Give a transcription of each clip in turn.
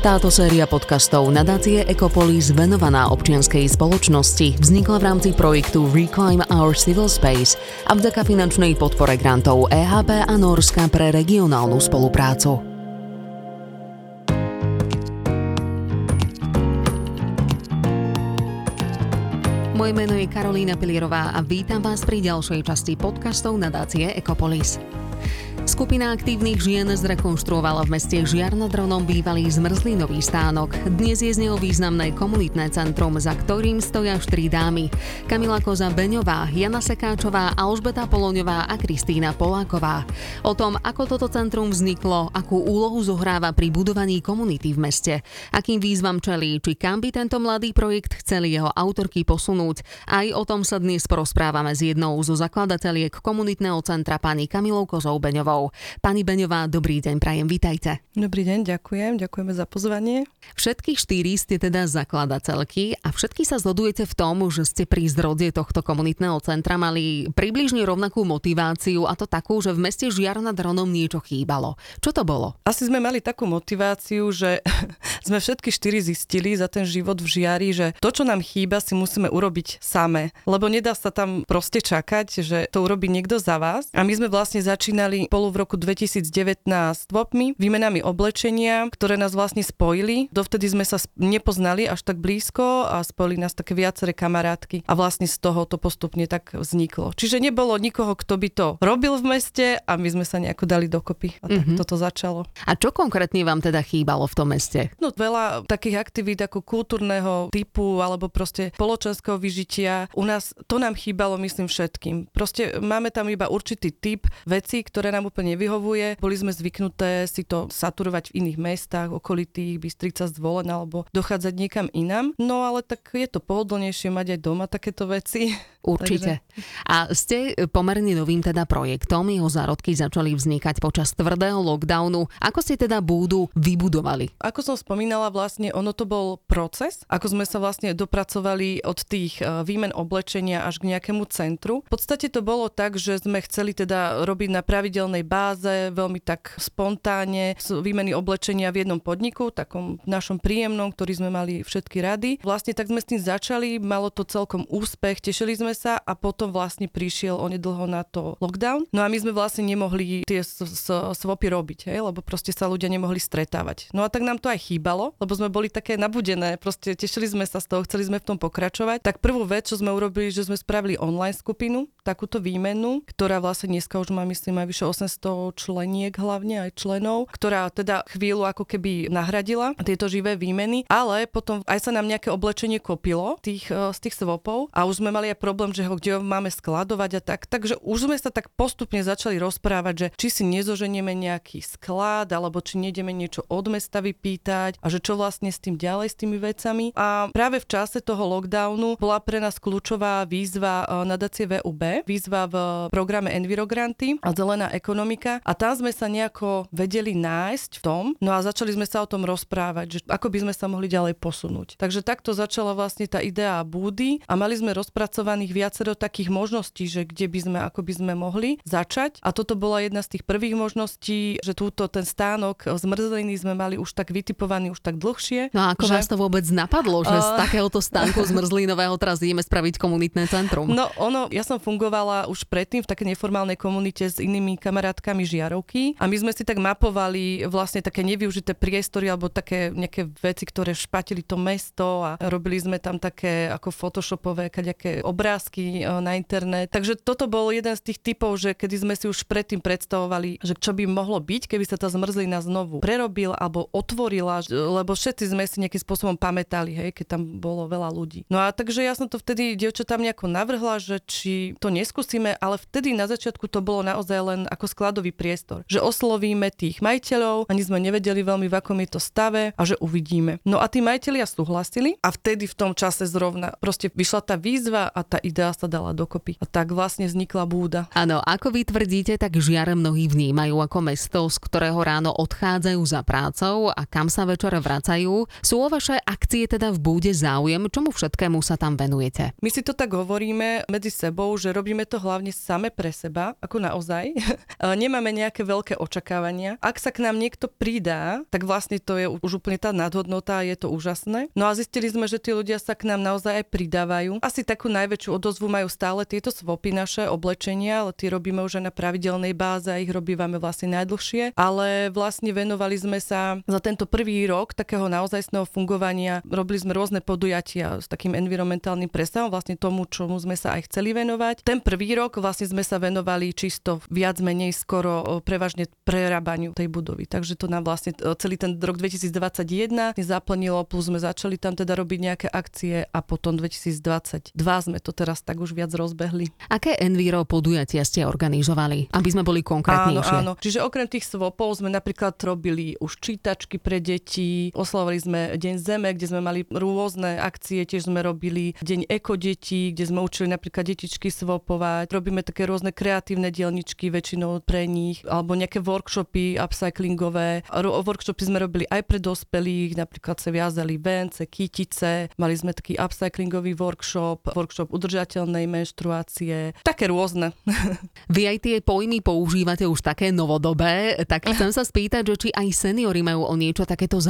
Táto séria podcastov nadácie Ecopolis venovaná občianskej spoločnosti vznikla v rámci projektu Reclaim Our Civil Space a vďaka finančnej podpore grantov EHP a Norska pre regionálnu spoluprácu. Moje meno je Karolína Pilierová a vítam vás pri ďalšej časti podcastov nadácie Ecopolis. Skupina aktívnych žien zrekonštruovala v meste Žiar nad Ronom bývalý zmrzlinový stánok. Dnes je z neho významné komunitné centrum, za ktorým stoja štyri dámy. Kamila Koza Beňová, Jana Sekáčová, Alžbeta Poloňová a Kristýna Poláková. O tom, ako toto centrum vzniklo, akú úlohu zohráva pri budovaní komunity v meste, akým výzvam čelí, či kam by tento mladý projekt chceli jeho autorky posunúť. Aj o tom sa dnes porozprávame s jednou zo zakladateliek komunitného centra pani Kamilou Kozou Beňovou. Beňovou. Pani Beňová, dobrý deň, prajem, vítajte. Dobrý deň, ďakujem, ďakujeme za pozvanie. Všetky štyri ste teda zakladateľky a všetky sa zhodujete v tom, že ste pri zrode tohto komunitného centra mali približne rovnakú motiváciu a to takú, že v meste Žiar nad Ronom niečo chýbalo. Čo to bolo? Asi sme mali takú motiváciu, že sme všetky štyri zistili za ten život v Žiari, že to, čo nám chýba, si musíme urobiť same. Lebo nedá sa tam proste čakať, že to urobí niekto za vás. A my sme vlastne začínali spolu v roku 2019 tvopmi, výmenami oblečenia, ktoré nás vlastne spojili. Dovtedy sme sa nepoznali až tak blízko a spojili nás také viaceré kamarátky a vlastne z toho to postupne tak vzniklo. Čiže nebolo nikoho, kto by to robil v meste a my sme sa nejako dali dokopy a tak mm-hmm. toto začalo. A čo konkrétne vám teda chýbalo v tom meste? No veľa takých aktivít ako kultúrneho typu alebo proste spoločenského vyžitia. U nás to nám chýbalo, myslím, všetkým. Proste máme tam iba určitý typ vecí, ktoré nám úplne nevyhovuje. Boli sme zvyknuté si to saturovať v iných mestách, okolitých, Bystrica, Zvolen alebo dochádzať niekam inám. No ale tak je to pohodlnejšie mať aj doma takéto veci. Určite. A ste pomerne novým teda projektom, jeho zárodky začali vznikať počas tvrdého lockdownu. Ako ste teda búdu vybudovali? Ako som spomínala, vlastne ono to bol proces, ako sme sa vlastne dopracovali od tých e, výmen oblečenia až k nejakému centru. V podstate to bolo tak, že sme chceli teda robiť na pravidelnej báze, veľmi tak spontánne, výmeny oblečenia v jednom podniku, takom našom príjemnom, ktorý sme mali všetky rady. Vlastne tak sme s tým začali, malo to celkom úspech, tešili sme sa a potom vlastne prišiel onedlho na to lockdown. No a my sme vlastne nemohli tie svopy robiť, hej, lebo proste sa ľudia nemohli stretávať. No a tak nám to aj chýbalo, lebo sme boli také nabudené, proste tešili sme sa z toho, chceli sme v tom pokračovať. Tak prvú vec, čo sme urobili, že sme spravili online skupinu, takúto výmenu, ktorá vlastne dneska už má myslím aj vyše 800 200 členiek hlavne aj členov, ktorá teda chvíľu ako keby nahradila tieto živé výmeny, ale potom aj sa nám nejaké oblečenie kopilo tých, e, z tých svopov a už sme mali aj problém, že ho kde ho máme skladovať a tak. Takže už sme sa tak postupne začali rozprávať, že či si nezoženieme nejaký sklad, alebo či nejdeme niečo od mesta vypýtať a že čo vlastne s tým ďalej, s tými vecami. A práve v čase toho lockdownu bola pre nás kľúčová výzva e, nadácie VUB, výzva v programe Envirogranty a zelená ekonomika a tam sme sa nejako vedeli nájsť v tom, no a začali sme sa o tom rozprávať, že ako by sme sa mohli ďalej posunúť. Takže takto začala vlastne tá idea búdy a mali sme rozpracovaných viacero takých možností, že kde by sme, ako by sme mohli začať a toto bola jedna z tých prvých možností, že túto ten stánok zmrzliny sme mali už tak vytipovaný už tak dlhšie. No a ako že... vás to vôbec napadlo, že uh... z takéhoto stánku zmrzlinového teraz ideme spraviť komunitné centrum? No ono, ja som fungovala už predtým v takej neformálnej komunite s inými kamarátkami žiarovky a my sme si tak mapovali vlastne také nevyužité priestory alebo také nejaké veci, ktoré špatili to mesto a robili sme tam také ako photoshopové kaďaké obrázky e, na internet. Takže toto bol jeden z tých typov, že kedy sme si už predtým predstavovali, že čo by mohlo byť, keby sa tá zmrzlina znovu prerobil alebo otvorila, lebo všetci sme si nejakým spôsobom pamätali, hej, keď tam bolo veľa ľudí. No a takže ja som to vtedy dievčatám nejako navrhla, že či to neskúsime, ale vtedy na začiatku to bolo naozaj len ako sklad skladový priestor. Že oslovíme tých majiteľov, ani sme nevedeli veľmi v akom je to stave a že uvidíme. No a tí majiteľia súhlasili a vtedy v tom čase zrovna proste vyšla tá výzva a tá idea sa dala dokopy. A tak vlastne vznikla búda. Áno, ako vy tvrdíte, tak žiare mnohí vnímajú ako mesto, z ktorého ráno odchádzajú za prácou a kam sa večer večer vracajú. Sú o vaše akcie teda v búde záujem? Čomu všetkému sa tam venujete? My si to tak hovoríme medzi sebou, že robíme to hlavne same pre seba, ako naozaj. Nemáme nejaké veľké očakávania. Ak sa k nám niekto pridá, tak vlastne to je už úplne tá nadhodnota a je to úžasné. No a zistili sme, že tí ľudia sa k nám naozaj aj pridávajú. Asi takú najväčšiu odozvu majú stále tieto svopy naše oblečenia, ale tie robíme už aj na pravidelnej báze a ich robívame vlastne najdlhšie. Ale vlastne venovali sme sa za tento prvý rok takého naozajstného fungovania. Robili sme rôzne podujatia s takým environmentálnym presahom, vlastne tomu, čomu sme sa aj chceli venovať. Ten prvý rok vlastne sme sa venovali čisto viac menej skoro prevažne prerábaniu tej budovy. Takže to nám vlastne celý ten rok 2021 zaplnilo, plus sme začali tam teda robiť nejaké akcie a potom 2022 sme to teraz tak už viac rozbehli. Aké enviro podujatia ste organizovali, aby sme boli konkrétnejšie? Áno, áno. Čiže okrem tých svopov sme napríklad robili už čítačky pre deti, oslavovali sme Deň Zeme, kde sme mali rôzne akcie, tiež sme robili Deň eko detí, kde sme učili napríklad detičky svopovať. Robíme také rôzne kreatívne dielničky väčšinou pre nich, alebo nejaké workshopy upcyclingové. Workshopy sme robili aj pre dospelých, napríklad sa viazali vence, kytice, mali sme taký upcyclingový workshop, workshop udržateľnej menštruácie, také rôzne. Vy aj tie pojmy používate už také novodobé, tak chcem sa spýtať, že či aj seniory majú o niečo takéto záujem.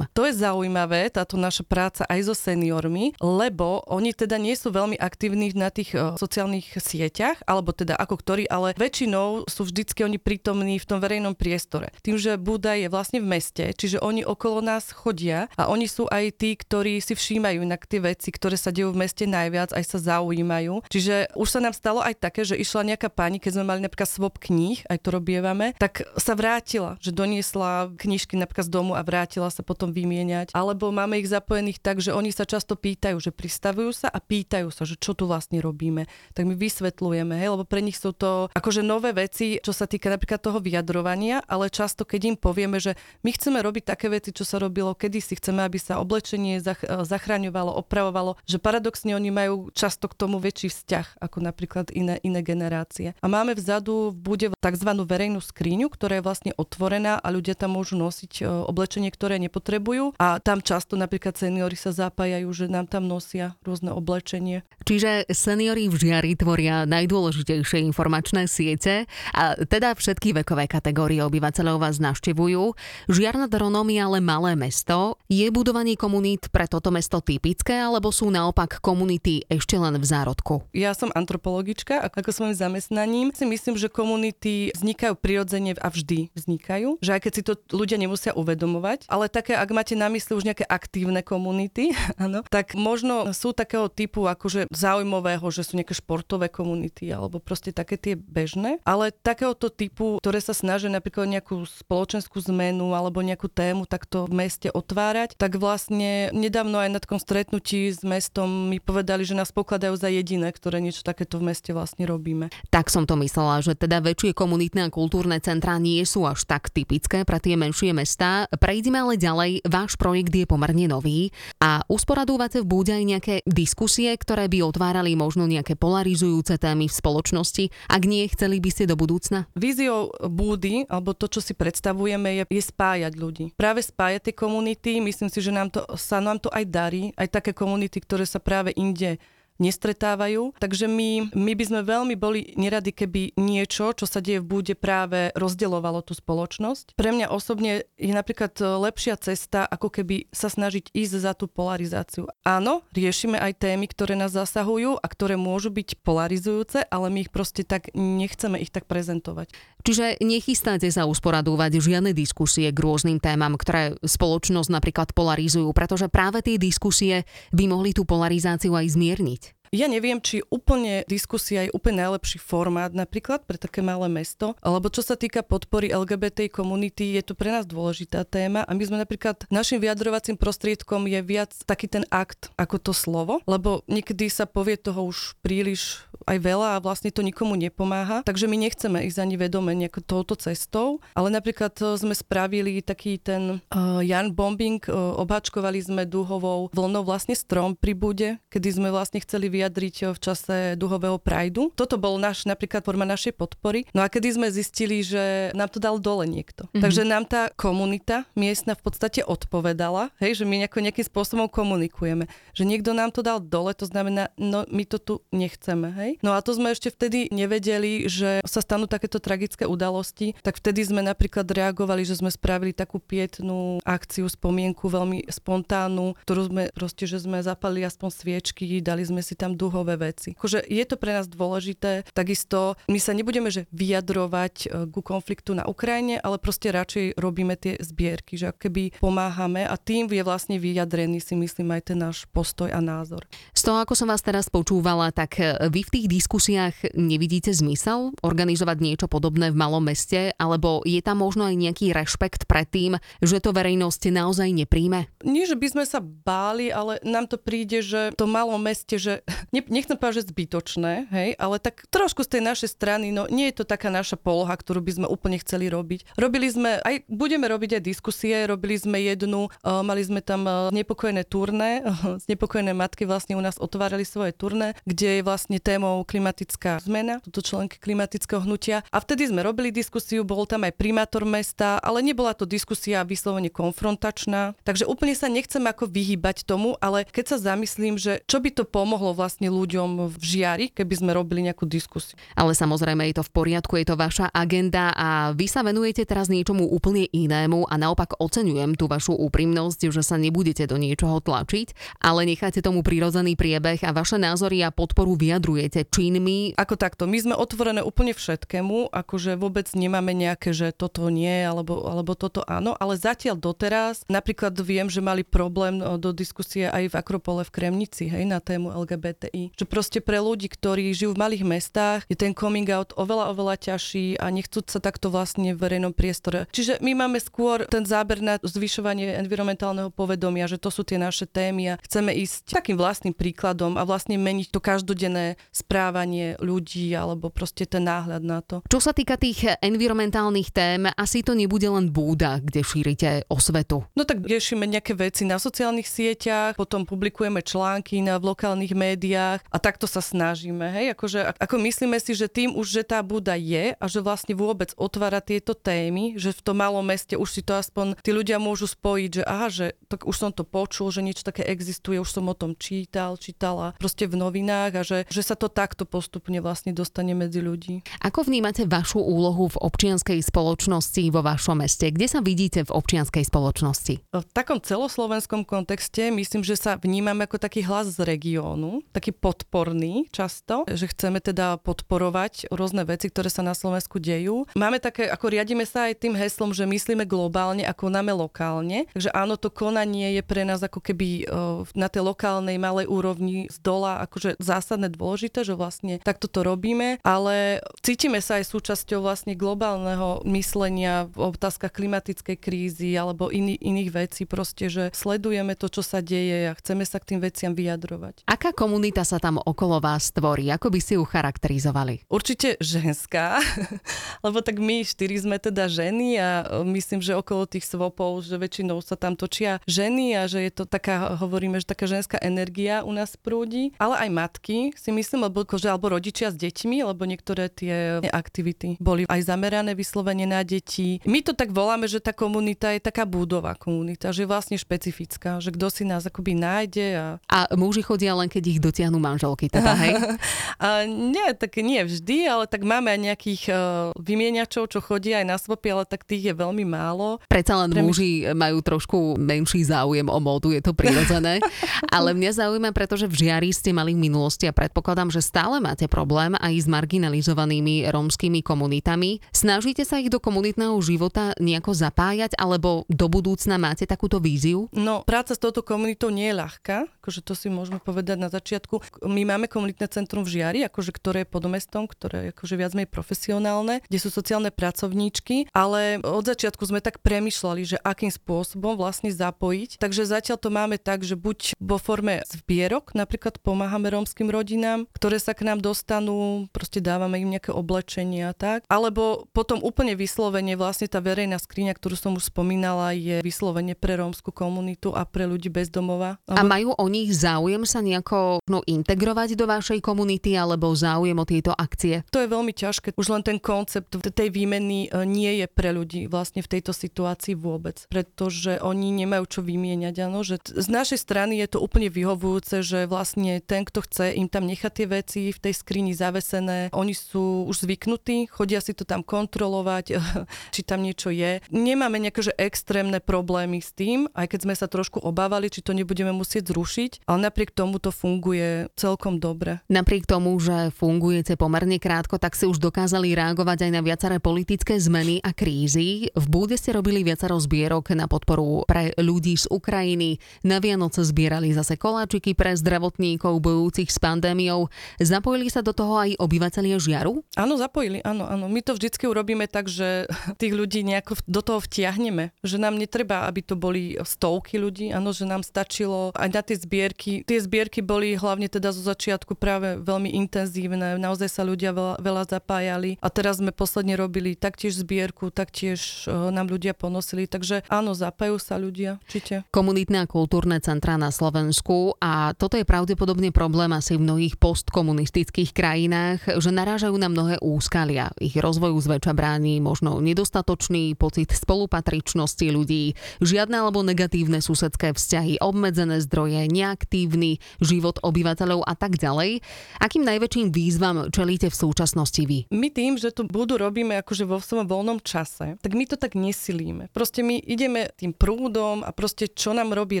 To je zaujímavé, táto naša práca aj so seniormi, lebo oni teda nie sú veľmi aktívni na tých uh, sociálnych sieťach, alebo teda ako ktorí, ale väčšinou sú vždycky oni prítomní v tom verejnom priestore. Tým, že Buda je vlastne v meste, čiže oni okolo nás chodia a oni sú aj tí, ktorí si všímajú inak tie veci, ktoré sa dejú v meste najviac, aj sa zaujímajú. Čiže už sa nám stalo aj také, že išla nejaká pani, keď sme mali napríklad svop kníh, aj to robievame, tak sa vrátila, že doniesla knižky napríklad z domu a vrátila sa potom vymieňať. Alebo máme ich zapojených tak, že oni sa často pýtajú, že pristavujú sa a pýtajú sa, že čo tu vlastne robíme. Tak my vysvetľujeme, hej, lebo pre nich sú to akože nové veci, čo sa týka napríklad toho vyjadrovania, ale často keď im povieme, že my chceme robiť také veci, čo sa robilo kedysi, chceme, aby sa oblečenie zach- zachraňovalo, opravovalo, že paradoxne oni majú často k tomu väčší vzťah ako napríklad iné, iné generácie. A máme vzadu v bude tzv. verejnú skriňu, ktorá je vlastne otvorená a ľudia tam môžu nosiť e, oblečenie, ktoré nepotrebujú a tam často napríklad seniory sa zapájajú, že nám tam nosia rôzne oblečenie. Čiže seniory v Žiari tvoria najdôležitejšie informačné siete a teda všetky vekové kategórie obyvateľov vás navštevujú. Žiar nad Ronom je ale malé mesto. Je budovanie komunít pre toto mesto typické alebo sú naopak komunity ešte len v zárodku? Ja som antropologička a ako svojim zamestnaním si myslím, že komunity vznikajú prirodzene a vždy vznikajú. Že aj keď si to ľudia nemusia uvedomovať, ale také, ak máte na mysli už nejaké aktívne komunity, áno, tak možno sú takého typu akože záujmového, že sú nejaké športové komunity alebo proste také tie bežné, ale takéhoto typu, ktoré sa snažia napríklad nejakú spoločenskú zmenu alebo nejakú tému takto v meste otvárať, tak vlastne nedávno aj na takom stretnutí s mestom mi povedali, že nás pokladajú za jediné, ktoré niečo takéto v meste vlastne robíme. Tak som to myslela, že teda väčšie komunitné a kultúrne centrá nie sú až tak typické pre tie menšie mestá. Prejdime ale ďalej, váš projekt je pomerne nový a usporadúvate v búde aj nejaké diskusie, ktoré by otvárali možno nejaké polarizujúce témy v spoločnosti. Ak nie, chceli by ste do budúcna? Víziou búdy, alebo to, čo si predstavujeme, je, je spájať ľudí. Práve spájať tie komunity, myslím si, že nám to, sa nám to aj darí, aj také komunity, ktoré sa práve inde nestretávajú. Takže my, my by sme veľmi boli neradi, keby niečo, čo sa deje v búde, práve rozdeľovalo tú spoločnosť. Pre mňa osobne je napríklad lepšia cesta, ako keby sa snažiť ísť za tú polarizáciu. Áno, riešime aj témy, ktoré nás zasahujú a ktoré môžu byť polarizujúce, ale my ich proste tak nechceme ich tak prezentovať. Čiže nechystáte sa usporadúvať žiadne diskusie k rôznym témam, ktoré spoločnosť napríklad polarizujú, pretože práve tie diskusie by mohli tú polarizáciu aj zmierniť. Ja neviem, či úplne diskusia je úplne najlepší formát napríklad pre také malé mesto, alebo čo sa týka podpory LGBT komunity, je to pre nás dôležitá téma a my sme napríklad našim vyjadrovacím prostriedkom je viac taký ten akt ako to slovo, lebo niekedy sa povie toho už príliš aj veľa a vlastne to nikomu nepomáha. Takže my nechceme ísť ani vedome nejako touto cestou, ale napríklad e, sme spravili taký ten uh, Jan bombing, uh, obhačkovali sme duhovou vlnou vlastne strom pri bude, kedy sme vlastne chceli vyjadriť v čase duhového prajdu. Toto bol náš napríklad forma našej podpory. No a kedy sme zistili, že nám to dal dole niekto. Mm-hmm. Takže nám tá komunita miestna v podstate odpovedala, hej, že my nejako nejakým spôsobom komunikujeme. Že niekto nám to dal dole, to znamená, no my to tu nechceme, hej. No a to sme ešte vtedy nevedeli, že sa stanú takéto tragické udalosti, tak vtedy sme napríklad reagovali, že sme spravili takú pietnú akciu, spomienku veľmi spontánnu, ktorú sme proste, že sme zapali aspoň sviečky, dali sme si tam duhové veci. Akože je to pre nás dôležité, takisto my sa nebudeme že vyjadrovať e, ku konfliktu na Ukrajine, ale proste radšej robíme tie zbierky, že keby pomáhame a tým je vlastne vyjadrený si myslím aj ten náš postoj a názor. Z toho, ako som vás teraz počúvala, tak e, vy v tých diskusiách nevidíte zmysel organizovať niečo podobné v malom meste, alebo je tam možno aj nejaký rešpekt pred tým, že to verejnosť naozaj nepríjme? Nie, že by sme sa báli, ale nám to príde, že to malom meste, že nechcem povedať, že zbytočné, hej, ale tak trošku z tej našej strany, no nie je to taká naša poloha, ktorú by sme úplne chceli robiť. Robili sme, aj budeme robiť aj diskusie, robili sme jednu, uh, mali sme tam uh, nepokojené turné, uh, nepokojené matky vlastne u nás otvárali svoje turné, kde je vlastne témou klimatická zmena, toto členky klimatického hnutia. A vtedy sme robili diskusiu, bol tam aj primátor mesta, ale nebola to diskusia vyslovene konfrontačná. Takže úplne sa nechcem ako vyhýbať tomu, ale keď sa zamyslím, že čo by to pomohlo vlastne ľuďom v žiari, keby sme robili nejakú diskusiu. Ale samozrejme je to v poriadku, je to vaša agenda a vy sa venujete teraz niečomu úplne inému a naopak oceňujem tú vašu úprimnosť, že sa nebudete do niečoho tlačiť, ale necháte tomu prirodzený priebeh a vaše názory a podporu vyjadrujete činmi. Ako takto, my sme otvorené úplne všetkému, akože vôbec nemáme nejaké, že toto nie, alebo, alebo toto áno, ale zatiaľ doteraz, napríklad viem, že mali problém do diskusie aj v Akropole v Kremnici, hej, na tému LGBTI. Že proste pre ľudí, ktorí žijú v malých mestách, je ten coming out oveľa, oveľa ťažší a nechcú sa takto vlastne v verejnom priestore. Čiže my máme skôr ten záber na zvyšovanie environmentálneho povedomia, že to sú tie naše témy a chceme ísť takým vlastným príkladom a vlastne meniť to každodenné správanie ľudí alebo proste ten náhľad na to. Čo sa týka tých environmentálnych tém, asi to nebude len búda, kde šírite osvetu. No tak riešime nejaké veci na sociálnych sieťach, potom publikujeme články na v lokálnych médiách a takto sa snažíme. Hej? Akože, ako myslíme si, že tým už, že tá búda je a že vlastne vôbec otvára tieto témy, že v tom malom meste už si to aspoň tí ľudia môžu spojiť, že aha, že tak už som to počul, že niečo také existuje, už som o tom čítal, čítala proste v novinách a že, že sa to takto postupne vlastne dostane medzi ľudí. Ako vnímate vašu úlohu v občianskej spoločnosti vo vašom meste? Kde sa vidíte v občianskej spoločnosti? V takom celoslovenskom kontexte myslím, že sa vnímame ako taký hlas z regiónu, taký podporný často, že chceme teda podporovať rôzne veci, ktoré sa na Slovensku dejú. Máme také, ako riadíme sa aj tým heslom, že myslíme globálne a konáme lokálne. Takže áno, to konanie je pre nás ako keby na tej lokálnej malej úrovni z dola akože zásadné dôležité, že vlastne takto to robíme, ale cítime sa aj súčasťou vlastne globálneho myslenia v otázkach klimatickej krízy alebo iný, iných vecí, proste, že sledujeme to, čo sa deje a chceme sa k tým veciam vyjadrovať. Aká komunita sa tam okolo vás tvorí? Ako by si ju charakterizovali? Určite ženská, lebo tak my štyri sme teda ženy a myslím, že okolo tých svopov, že väčšinou sa tam točia ženy a že je to taká, hovoríme, že taká ženská energia u nás prúdi, ale aj matky si myslím, alebo, že, alebo rodičia s deťmi, lebo niektoré tie aktivity boli aj zamerané vyslovene na deti. My to tak voláme, že tá komunita je taká budová komunita, že je vlastne špecifická, že kto si nás akoby nájde. A, a muži chodia len, keď ich dotiahnu manželky, teda, hej? a nie, tak nie vždy, ale tak máme aj nejakých uh, vymieniačov, čo chodia aj na svopy, ale tak tých je veľmi málo. Predsa len Pre muži majú trošku menší záujem o módu, je to prirodzené. ale mňa zaujíma, pretože v Žiari ste mali v minulosti a predpokladám, že stále máte problém aj s marginalizovanými rómskymi komunitami. Snažíte sa ich do komunitného života nejako zapájať, alebo do budúcna máte takúto víziu? No, práca s touto komunitou nie je ľahká, akože to si môžeme povedať na začiatku. My máme komunitné centrum v Žiari, akože ktoré je pod mestom, ktoré je akože viac menej profesionálne, kde sú sociálne pracovníčky, ale od začiatku sme tak premyšľali, že akým spôsobom vlastne zapojiť. Takže zatiaľ to máme tak, že buď vo forme zbierok, napríklad pomáhame rómskym rodinám, ktoré ktoré sa k nám dostanú, proste dávame im nejaké oblečenia a tak. Alebo potom úplne vyslovene vlastne tá verejná skriňa, ktorú som už spomínala, je vyslovene pre rómsku komunitu a pre ľudí bez domova. A majú o nich záujem sa nejako no, integrovať do vašej komunity alebo záujem o tieto akcie? To je veľmi ťažké. Už len ten koncept tej výmeny e, nie je pre ľudí vlastne v tejto situácii vôbec, pretože oni nemajú čo vymieňať. Áno, že z našej strany je to úplne vyhovujúce, že vlastne ten, kto chce im tam nechať tie veci v tej skrini zavesené, oni sú už zvyknutí, chodia si to tam kontrolovať, či tam niečo je. Nemáme nejaké že extrémne problémy s tým, aj keď sme sa trošku obávali, či to nebudeme musieť zrušiť, ale napriek tomu to funguje celkom dobre. Napriek tomu, že fungujete pomerne krátko, tak si už dokázali reagovať aj na viaceré politické zmeny a krízy. V Búde ste robili viacero zbierok na podporu pre ľudí z Ukrajiny. Na Vianoce zbierali zase koláčiky pre zdravotníkov bojúcich s pandémiou. Zapojili sa do toho aj obyvateľia Žiaru? Áno, zapojili, áno, áno. My to vždycky urobíme tak, že tých ľudí nejako do toho vtiahneme. Že nám netreba, aby to boli stovky ľudí, áno, že nám stačilo aj na tie zbierky. Tie zbierky boli hlavne teda zo začiatku práve veľmi intenzívne. Naozaj sa ľudia veľa, veľa zapájali. A teraz sme posledne robili taktiež zbierku, taktiež uh, nám ľudia ponosili. Takže áno, zapájajú sa ľudia, určite. Komunitné a kultúrne centrá na Slovensku a toto je pravdepodobne problém asi v mnohých postkomunistických krajinách, že narážajú na mnohé úskalia. Ich rozvoju zväčša bráni možno nedostatočný pocit spolupatričnosti ľudí, žiadne alebo negatívne susedské vzťahy, obmedzené zdroje, neaktívny život obyvateľov a tak ďalej. Akým najväčším výzvam čelíte v súčasnosti vy? My tým, že tu budú robíme akože vo svojom voľnom čase, tak my to tak nesilíme. Proste my ideme tým prúdom a proste čo nám robí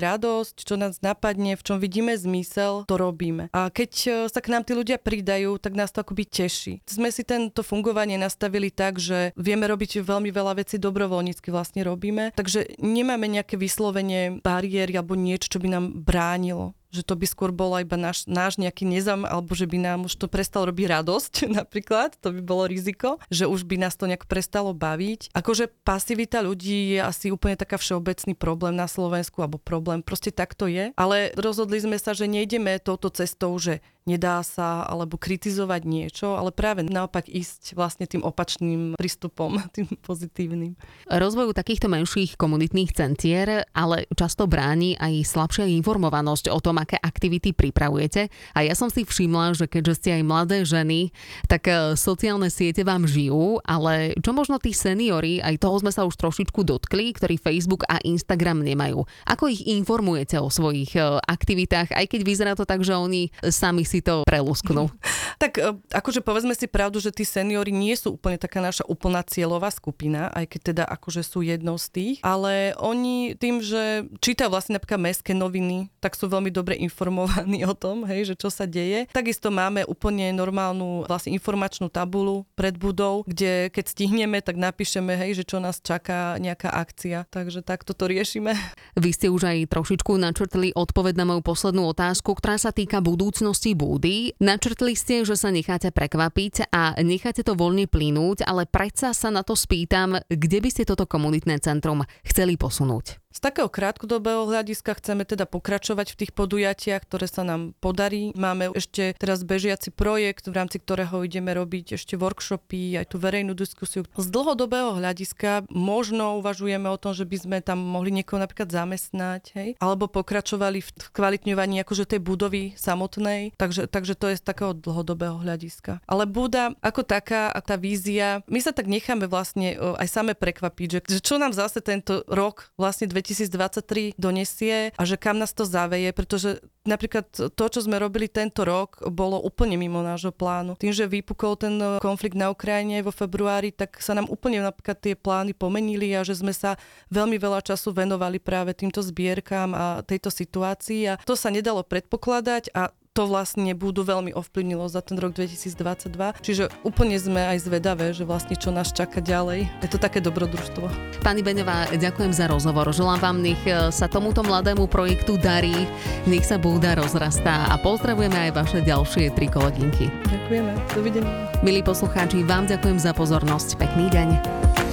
radosť, čo nás napadne, v čom vidíme zmysel, to robíme. A keď e, sa k nám tí ľudia pridajú, tak nás to akoby teší. Sme si tento fungovanie nastavili tak, že vieme robiť veľmi veľa vecí dobrovoľnícky vlastne robíme, takže nemáme nejaké vyslovenie bariéry alebo niečo, čo by nám bránilo že to by skôr bolo iba náš, náš nejaký nezam, alebo že by nám už to prestalo robiť radosť napríklad, to by bolo riziko, že už by nás to nejak prestalo baviť. Akože pasivita ľudí je asi úplne taká všeobecný problém na Slovensku, alebo problém, proste tak to je, ale rozhodli sme sa, že nejdeme touto cestou, že nedá sa alebo kritizovať niečo, ale práve naopak ísť vlastne tým opačným prístupom, tým pozitívnym. Rozvoju takýchto menších komunitných centier ale často bráni aj slabšia informovanosť o tom, aké aktivity pripravujete. A ja som si všimla, že keďže ste aj mladé ženy, tak e, sociálne siete vám žijú, ale čo možno tí seniory, aj toho sme sa už trošičku dotkli, ktorí Facebook a Instagram nemajú. Ako ich informujete o svojich e, aktivitách, aj keď vyzerá to tak, že oni sami si to prelusknú? tak e, akože povedzme si pravdu, že tí seniory nie sú úplne taká naša úplná cieľová skupina, aj keď teda akože sú jednou z tých, ale oni tým, že čítajú vlastne napríklad mestské noviny, tak sú veľmi dobre informovaní o tom, hej, že čo sa deje. Takisto máme úplne normálnu vlastne informačnú tabulu pred budou, kde keď stihneme, tak napíšeme, hej, že čo nás čaká nejaká akcia. Takže takto to riešime. Vy ste už aj trošičku načrtli odpoveď na moju poslednú otázku, ktorá sa týka budúcnosti búdy. Načrtli ste, že sa necháte prekvapiť a necháte to voľne plynúť, ale predsa sa na to spýtam, kde by ste toto komunitné centrum chceli posunúť? Z takého krátkodobého hľadiska chceme teda pokračovať v tých podujatiach, ktoré sa nám podarí. Máme ešte teraz bežiaci projekt, v rámci ktorého ideme robiť ešte workshopy, aj tú verejnú diskusiu. Z dlhodobého hľadiska možno uvažujeme o tom, že by sme tam mohli niekoho napríklad zamestnať, hej? alebo pokračovali v kvalitňovaní akože tej budovy samotnej, takže, takže to je z takého dlhodobého hľadiska. Ale Buda ako taká tá vízia, my sa tak necháme vlastne aj same prekvapiť, že, že čo nám zase tento rok vlastne 2023 donesie a že kam nás to zaveje, pretože napríklad to, čo sme robili tento rok, bolo úplne mimo nášho plánu. Tým, že vypukol ten konflikt na Ukrajine vo februári, tak sa nám úplne napríklad tie plány pomenili a že sme sa veľmi veľa času venovali práve týmto zbierkám a tejto situácii a to sa nedalo predpokladať a to vlastne budú veľmi ovplyvnilo za ten rok 2022. Čiže úplne sme aj zvedavé, že vlastne čo nás čaká ďalej. Je to také dobrodružstvo. Pani Beňová, ďakujem za rozhovor. Želám vám, nech e, sa tomuto mladému projektu darí, nech sa búda rozrastá a pozdravujeme aj vaše ďalšie tri kolegynky. Ďakujeme. Dovidenia. Milí poslucháči, vám ďakujem za pozornosť. Pekný deň.